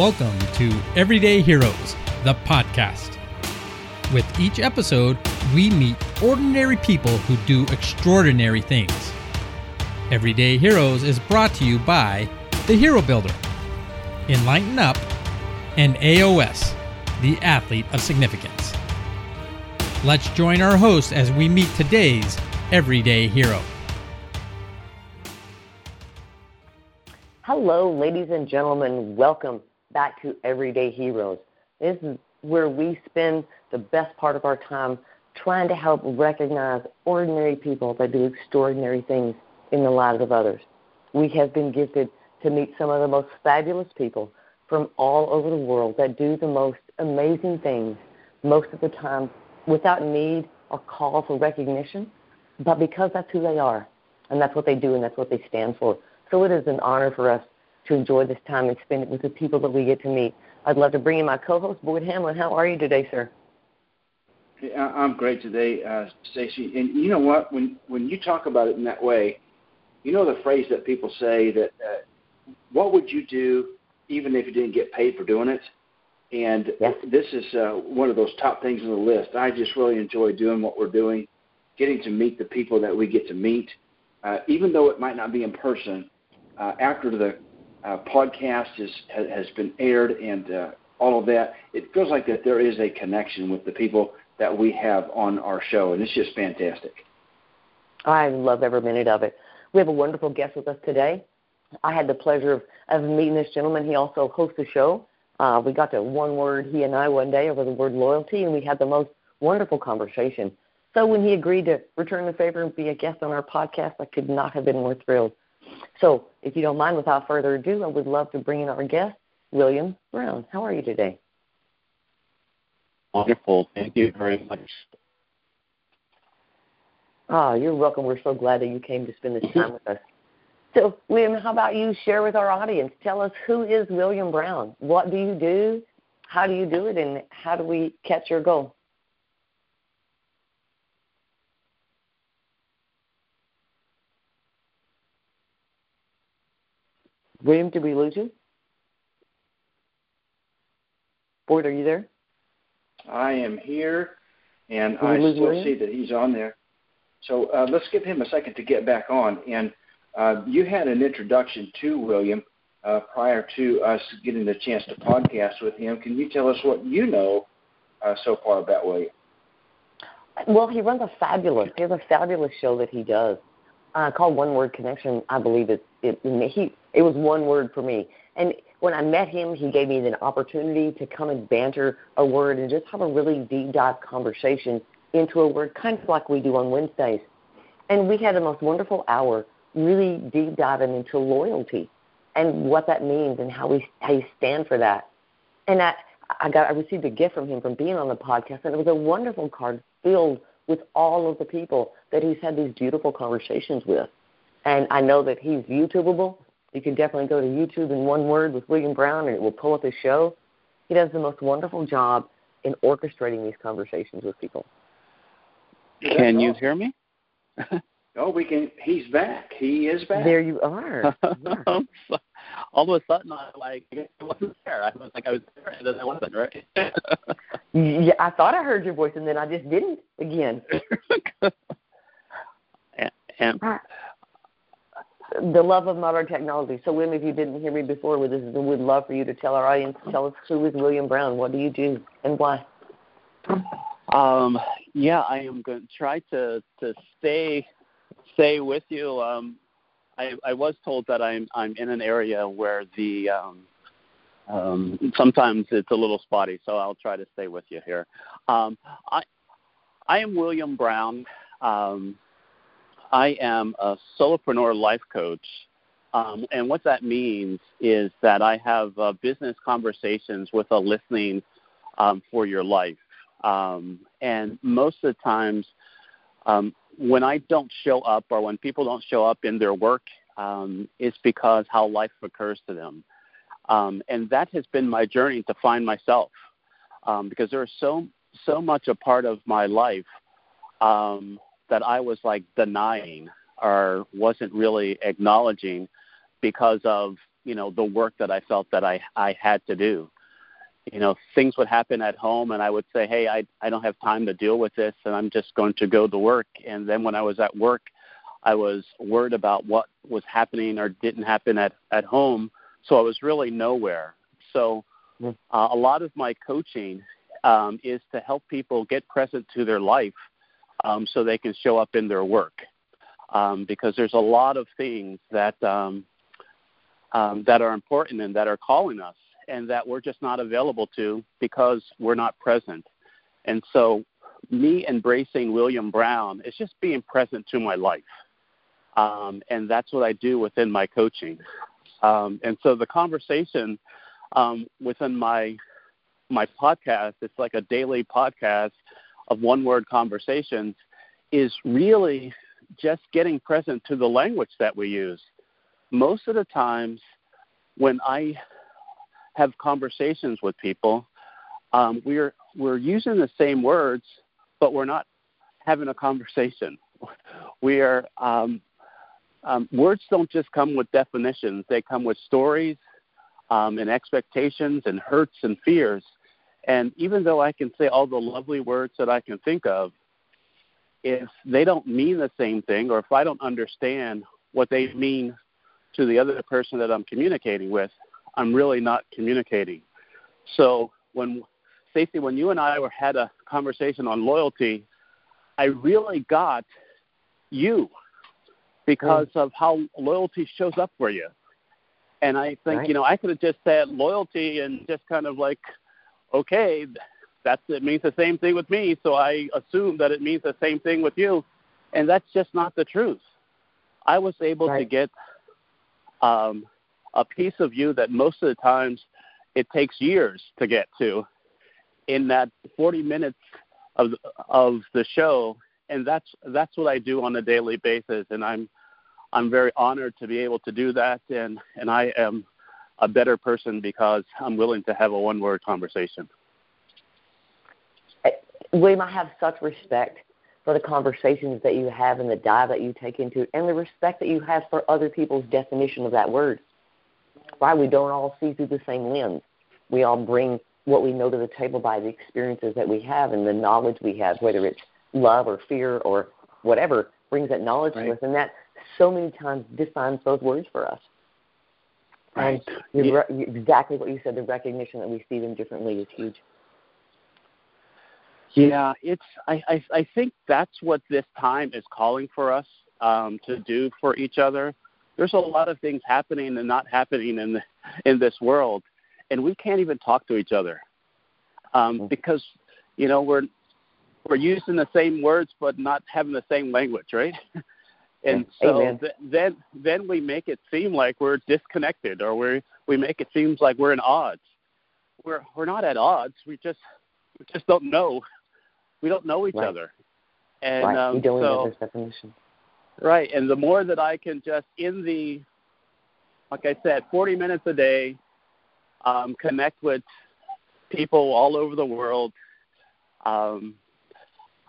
Welcome to Everyday Heroes, the podcast. With each episode, we meet ordinary people who do extraordinary things. Everyday Heroes is brought to you by The Hero Builder, Enlighten Up, and AOS, the athlete of significance. Let's join our host as we meet today's everyday hero. Hello, ladies and gentlemen. Welcome back to Everyday Heroes. This is where we spend the best part of our time trying to help recognize ordinary people that do extraordinary things in the lives of others. We have been gifted to meet some of the most fabulous people from all over the world that do the most amazing things most of the time without need or call for recognition, but because that's who they are and that's what they do and that's what they stand for. So it is an honor for us to enjoy this time and spend it with the people that we get to meet. I'd love to bring in my co-host, Boyd Hamlin. How are you today, sir? I'm great today, uh, Stacy. And you know what? When when you talk about it in that way, you know the phrase that people say that, uh, "What would you do even if you didn't get paid for doing it?" And yes. this is uh, one of those top things on the list. I just really enjoy doing what we're doing, getting to meet the people that we get to meet, uh, even though it might not be in person. Uh, after the uh, podcast is, has, has been aired and uh, all of that, it feels like that there is a connection with the people that we have on our show, and it's just fantastic. I love every minute of it. We have a wonderful guest with us today. I had the pleasure of, of meeting this gentleman. He also hosts a show. Uh, we got to one word, he and I, one day over the word loyalty, and we had the most wonderful conversation. So when he agreed to return the favor and be a guest on our podcast, I could not have been more thrilled. So if you don't mind, without further ado, I would love to bring in our guest, William Brown. How are you today? Wonderful. Thank you very much. Ah, oh, you're welcome. We're so glad that you came to spend this time with us. So, William, how about you share with our audience? Tell us who is William Brown? What do you do? How do you do it? And how do we catch your goal? William, did we lose you? Boyd, are you there? I am here, and I still William? see that he's on there. So uh, let's give him a second to get back on. And uh, you had an introduction to William uh, prior to us getting the chance to podcast with him. Can you tell us what you know uh, so far about William? Well, he runs a fabulous. He has a fabulous show that he does uh, called One Word Connection. I believe it. It he it was one word for me. And when I met him, he gave me an opportunity to come and banter a word and just have a really deep dive conversation into a word, kind of like we do on Wednesdays. And we had the most wonderful hour, really deep diving into loyalty and what that means and how we how you stand for that. And I, I got I received a gift from him from being on the podcast, and it was a wonderful card filled with all of the people that he's had these beautiful conversations with. And I know that he's YouTubeable. You can definitely go to YouTube in one word with William Brown, and it will pull up his show. He does the most wonderful job in orchestrating these conversations with people. Can you hear me? oh, we can. He's back. He is back. There you are. All of a sudden, I like I wasn't there. I was like I was there, and then I wasn't. Right? yeah, I thought I heard your voice, and then I just didn't again. and, and the love of modern technology. So, William, if you didn't hear me before, we would love for you to tell our audience, tell us who is William Brown, what do you do, and why. Um, yeah, I am going to try to to stay stay with you. Um, I, I was told that I'm I'm in an area where the um, um, sometimes it's a little spotty, so I'll try to stay with you here. Um, I I am William Brown. Um, I am a solopreneur life coach. Um, and what that means is that I have uh, business conversations with a listening um, for your life. Um, and most of the times, um, when I don't show up or when people don't show up in their work, um, it's because how life occurs to them. Um, and that has been my journey to find myself um, because there is so so much a part of my life um, that I was like denying or wasn't really acknowledging because of you know the work that I felt that I I had to do. You know, things would happen at home, and I would say, "Hey, I I don't have time to deal with this, and I'm just going to go to work." And then when I was at work, I was worried about what was happening or didn't happen at at home, so I was really nowhere. So, uh, a lot of my coaching um, is to help people get present to their life, um, so they can show up in their work. Um, because there's a lot of things that um, um, that are important and that are calling us and that we're just not available to because we're not present. And so, me embracing William Brown is just being present to my life. Um, and that's what I do within my coaching. Um, and so, the conversation um, within my my podcast, it's like a daily podcast of one word conversations, is really just getting present to the language that we use most of the times when I have conversations with people, um, we're we're using the same words, but we're not having a conversation. We are um, um, words don't just come with definitions; they come with stories um, and expectations and hurts and fears. And even though I can say all the lovely words that I can think of, if they don't mean the same thing, or if I don't understand what they mean to the other person that I'm communicating with, I'm really not communicating. So when Stacey, when you and I were had a conversation on loyalty, I really got you because mm. of how loyalty shows up for you. And I think, right. you know, I could have just said loyalty and just kind of like, okay, that's it means the same thing with me, so I assume that it means the same thing with you. And that's just not the truth. I was able right. to get um, a piece of you that most of the times it takes years to get to in that 40 minutes of of the show and that's that's what I do on a daily basis and I'm I'm very honored to be able to do that and and I am a better person because I'm willing to have a one word conversation. William, I have such respect for the conversations that you have and the dive that you take into it and the respect that you have for other people's definition of that word. Why we don't all see through the same lens. We all bring what we know to the table by the experiences that we have and the knowledge we have, whether it's love or fear or whatever, brings that knowledge right. to us. And that so many times defines those words for us. Right. Yeah. re- exactly what you said, the recognition that we see them differently is huge. Yeah, it's. I, I I think that's what this time is calling for us um, to do for each other. There's a lot of things happening and not happening in the, in this world, and we can't even talk to each other um, mm-hmm. because you know we're we're using the same words but not having the same language, right? and so th- then then we make it seem like we're disconnected or we we make it seem like we're in odds. We're we're not at odds. We just we just don't know we don't know each right. other. And right. um, we don't so, have this definition. Right, and the more that I can just in the, like I said, 40 minutes a day, um, connect with people all over the world. Um,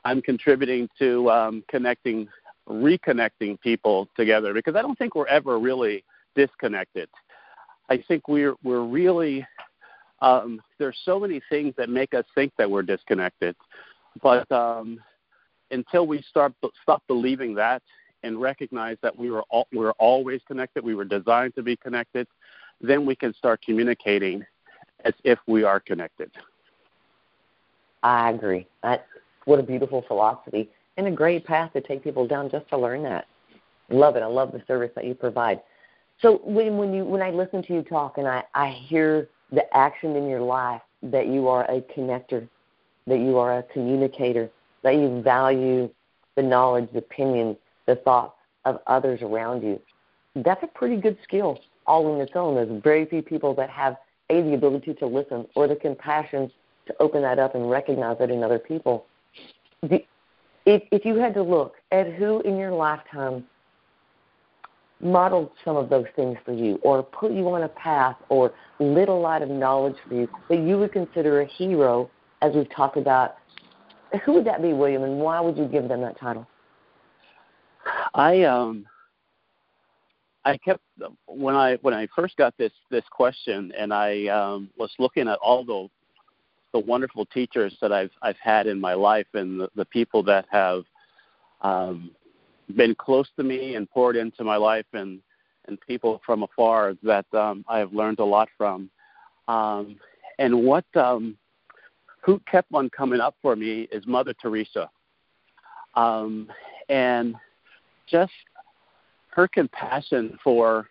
I'm contributing to um, connecting, reconnecting people together because I don't think we're ever really disconnected. I think we're we're really um, there's so many things that make us think that we're disconnected. But um, until we start stop believing that and recognize that we were all, we were always connected, we were designed to be connected, then we can start communicating as if we are connected. I agree. That, what a beautiful philosophy and a great path to take people down just to learn that. Love it. I love the service that you provide. So when when you when I listen to you talk and I, I hear the action in your life that you are a connector that you are a communicator, that you value the knowledge, the opinions, the thoughts of others around you. That's a pretty good skill all in its own. There's very few people that have a the ability to listen or the compassion to open that up and recognize it in other people. The, if if you had to look at who in your lifetime modeled some of those things for you or put you on a path or lit a light of knowledge for you that you would consider a hero as we've talked about, who would that be, William, and why would you give them that title? I um I kept when I when I first got this this question, and I um, was looking at all the the wonderful teachers that I've I've had in my life, and the, the people that have um, been close to me and poured into my life, and and people from afar that um, I have learned a lot from. Um, and what um, who kept on coming up for me is Mother Teresa, um, and just her compassion for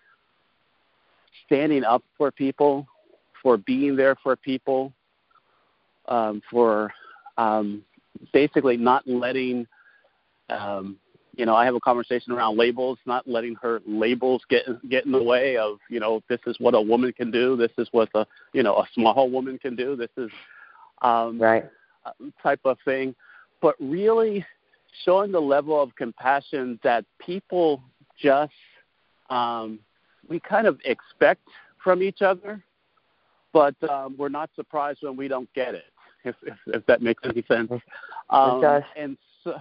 standing up for people, for being there for people, um, for um, basically not letting, um, you know, I have a conversation around labels, not letting her labels get get in the way of, you know, this is what a woman can do, this is what a, you know, a small woman can do, this is um, right type of thing, but really showing the level of compassion that people just um, we kind of expect from each other, but um, we're not surprised when we don't get it. If if, if that makes any sense. Um, it does. And so,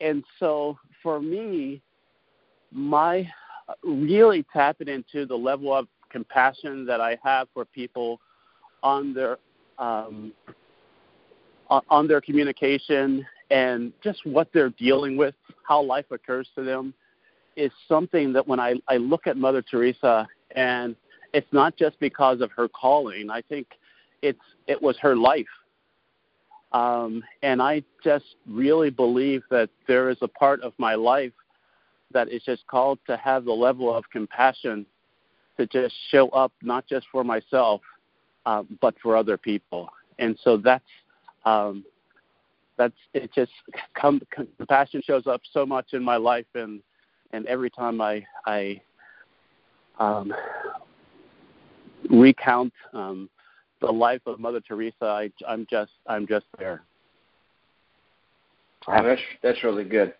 and so for me, my really tapping into the level of compassion that I have for people on their um, on their communication and just what they're dealing with, how life occurs to them, is something that when I, I look at Mother Teresa, and it's not just because of her calling. I think it's it was her life, um, and I just really believe that there is a part of my life that is just called to have the level of compassion to just show up not just for myself, um, but for other people. And so that's um, that's it. Just come, compassion shows up so much in my life, and and every time I I um, recount um, the life of Mother Teresa, I, I'm just I'm just there. Wow, that's that's really good.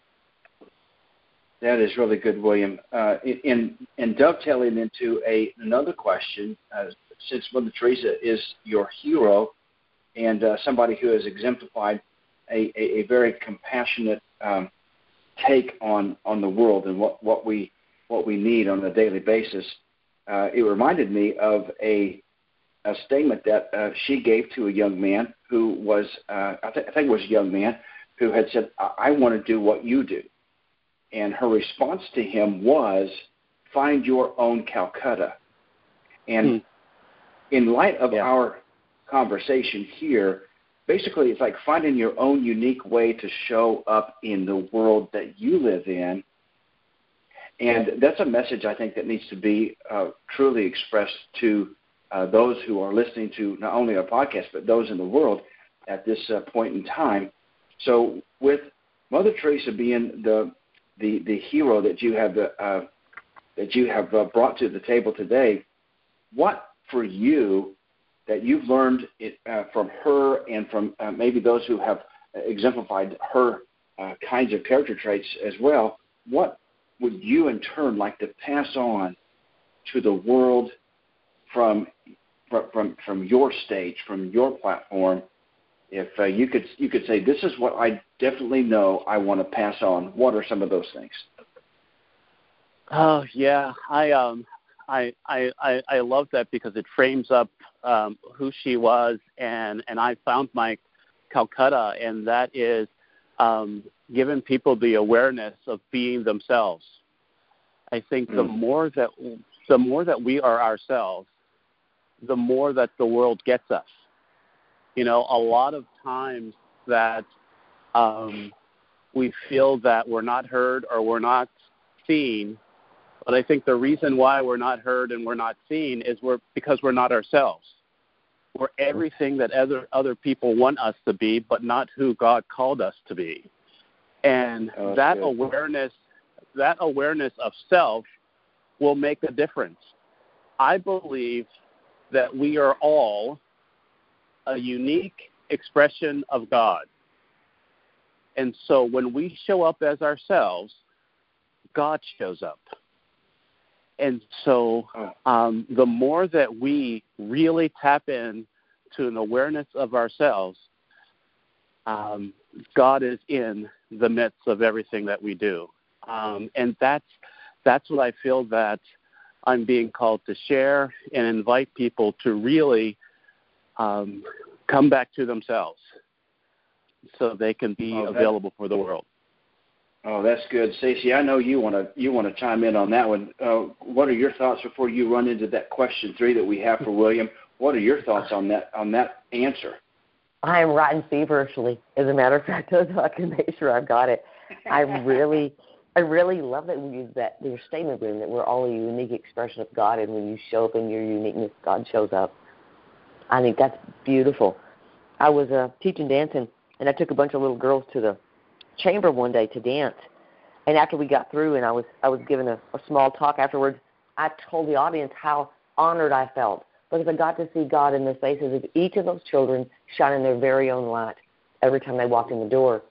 That is really good, William. Uh, in in dovetailing into a another question, uh, since Mother Teresa is your hero and uh, somebody who has exemplified a, a, a very compassionate um, take on on the world and what what we what we need on a daily basis. Uh, it reminded me of a a statement that uh, she gave to a young man who was uh, I, th- I think it was a young man who had said I, I want to do what you do, and her response to him was find your own Calcutta. And hmm. in light of yeah. our conversation here, basically it's like finding your own unique way to show up in the world that you live in and that's a message i think that needs to be uh, truly expressed to uh, those who are listening to not only our podcast but those in the world at this uh, point in time. So with mother teresa being the the, the hero that you have uh, that you have uh, brought to the table today what for you that you've learned it, uh, from her and from uh, maybe those who have exemplified her kinds of character traits as well, what would you in turn like to pass on to the world from from from your stage, from your platform? If uh, you could you could say this is what I definitely know I want to pass on. What are some of those things? Oh yeah, I um I I I, I love that because it frames up um, who she was, and and I found my Calcutta, and that is um, giving people the awareness of being themselves. I think mm. the hmm. more that the more that we are ourselves, the more that the world gets us. You know, a lot of times that um, we feel that we're not heard or we're not seen. But I think the reason why we're not heard and we're not seen is we're because we're not ourselves. We're everything that other other people want us to be, but not who God called us to be. And oh, that good. awareness, that awareness of self, will make a difference. I believe that we are all a unique expression of God. And so when we show up as ourselves, God shows up. And so, um, the more that we really tap in to an awareness of ourselves, um, God is in the midst of everything that we do, um, and that's that's what I feel that I'm being called to share and invite people to really um, come back to themselves so they can be oh, available for the world. Oh, that's good, Stacy. I know you want to you want to chime in on that one. Uh, what are your thoughts before you run into that question three that we have for William? What are your thoughts on that on that answer? I am rotten feverishly. As a matter of fact, so I can make sure I've got it. I really, I really love that use that your statement room that we're all a unique expression of God, and when you show up in your uniqueness, God shows up. I think that's beautiful. I was uh, teaching dancing, and I took a bunch of little girls to the chamber one day to dance. And after we got through, and I was I was given a, a small talk afterwards, I told the audience how honored I felt because I got to see God in the faces of each of those children shining their very own light every time they walked in the door.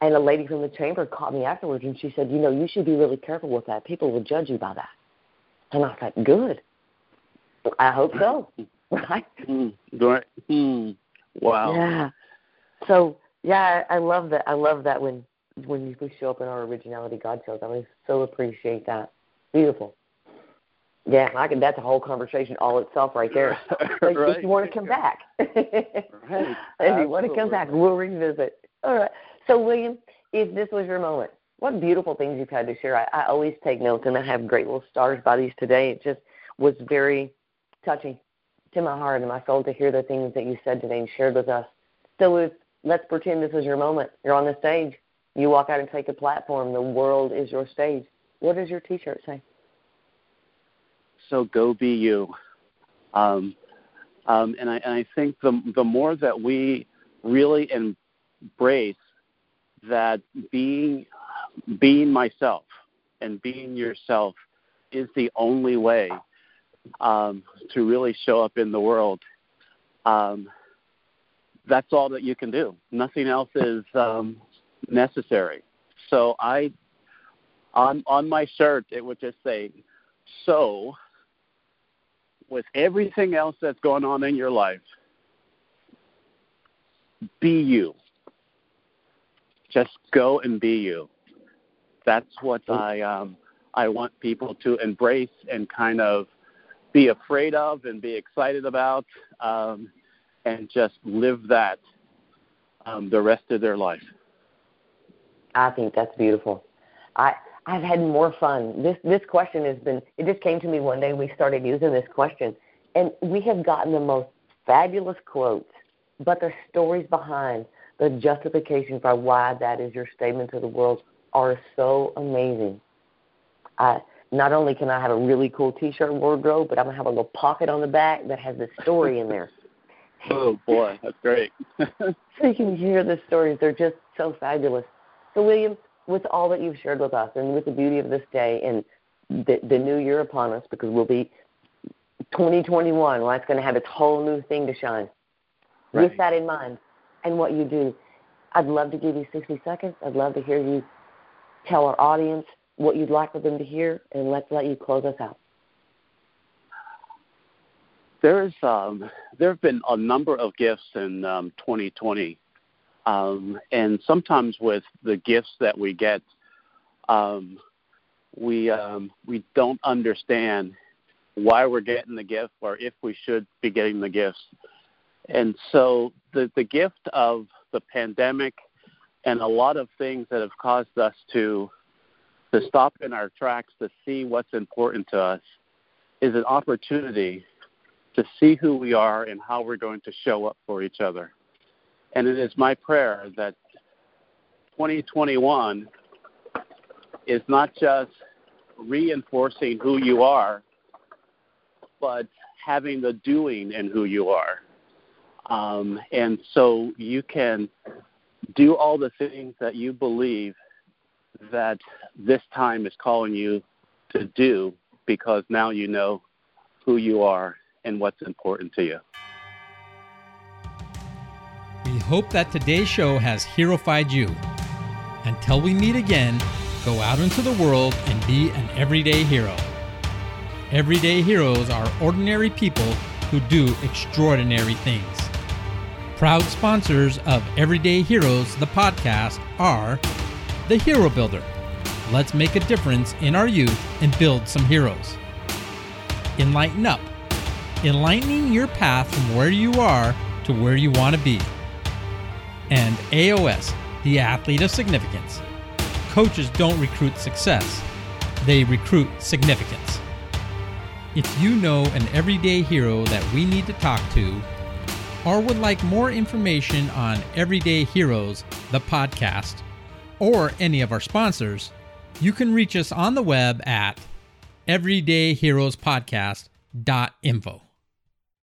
And a lady from the chamber caught me afterwards, and she said, "You know, you should be really careful with that. People will judge you by that." And I like, "Good. I hope so." right? Mm, right. Mm, wow. Yeah. So yeah, I love that. I love that when when we show up in our originality God shows. I so appreciate that. Beautiful. Yeah, I can. That's a whole conversation all itself right there. right. If you want to come back, right. if you want to come back, we'll revisit. All right. So, William, if this was your moment, what beautiful things you've had to share. I, I always take notes, and I have great little stars by these today. It just was very touching to my heart and my soul to hear the things that you said today and shared with us. So, if let's pretend this is your moment. You're on the stage. You walk out and take a platform. The world is your stage. What does your T-shirt say? So go be you. Um, um, and I and I think the the more that we really embrace that being being myself and being yourself is the only way um, to really show up in the world. Um, that's all that you can do. Nothing else is um, necessary. So I, on on my shirt, it would just say, "So." With everything else that's going on in your life, be you. Just go and be you. That's what I um, I want people to embrace and kind of be afraid of and be excited about. Um, and just live that um, the rest of their life. I think that's beautiful. I I've had more fun. This this question has been it just came to me one day we started using this question and we have gotten the most fabulous quotes, but the stories behind the justification for why that is your statement to the world are so amazing. I not only can I have a really cool T-shirt wardrobe, but I'm gonna have a little pocket on the back that has the story in there. Oh boy, that's great. so you can hear the stories; they're just so fabulous. So, William, with all that you've shared with us, and with the beauty of this day, and the, the new year upon us, because we'll be 2021, well, it's going to have its whole new thing to shine. Right. With that in mind, and what you do, I'd love to give you 60 seconds. I'd love to hear you tell our audience what you'd like for them to hear, and let's let you close us out there's um, there have been a number of gifts in um, 2020, um, and sometimes with the gifts that we get, um, we um, we don't understand why we're getting the gift or if we should be getting the gifts. And so the the gift of the pandemic and a lot of things that have caused us to to stop in our tracks to see what's important to us is an opportunity to see who we are and how we're going to show up for each other. And it is my prayer that 2021 is not just reinforcing who you are, but having the doing in who you are. Um, and so you can do all the things that you believe that this time is calling you to do because now you know who you are and what's important to you. We hope that today's show has heroified you. Until we meet again, go out into the world and be an everyday hero. Everyday heroes are ordinary people who do extraordinary things. Proud sponsors of Everyday Heroes, the podcast, are The Hero Builder. Let's make a difference in our youth and build some heroes. Enlighten Up, enlightening your path from where you are to where you want to be. And AOS, the athlete of significance. Coaches don't recruit success, they recruit significance. If you know an everyday hero that we need to talk to, or would like more information on Everyday Heroes, the podcast, or any of our sponsors, you can reach us on the web at everydayheroespodcast.info.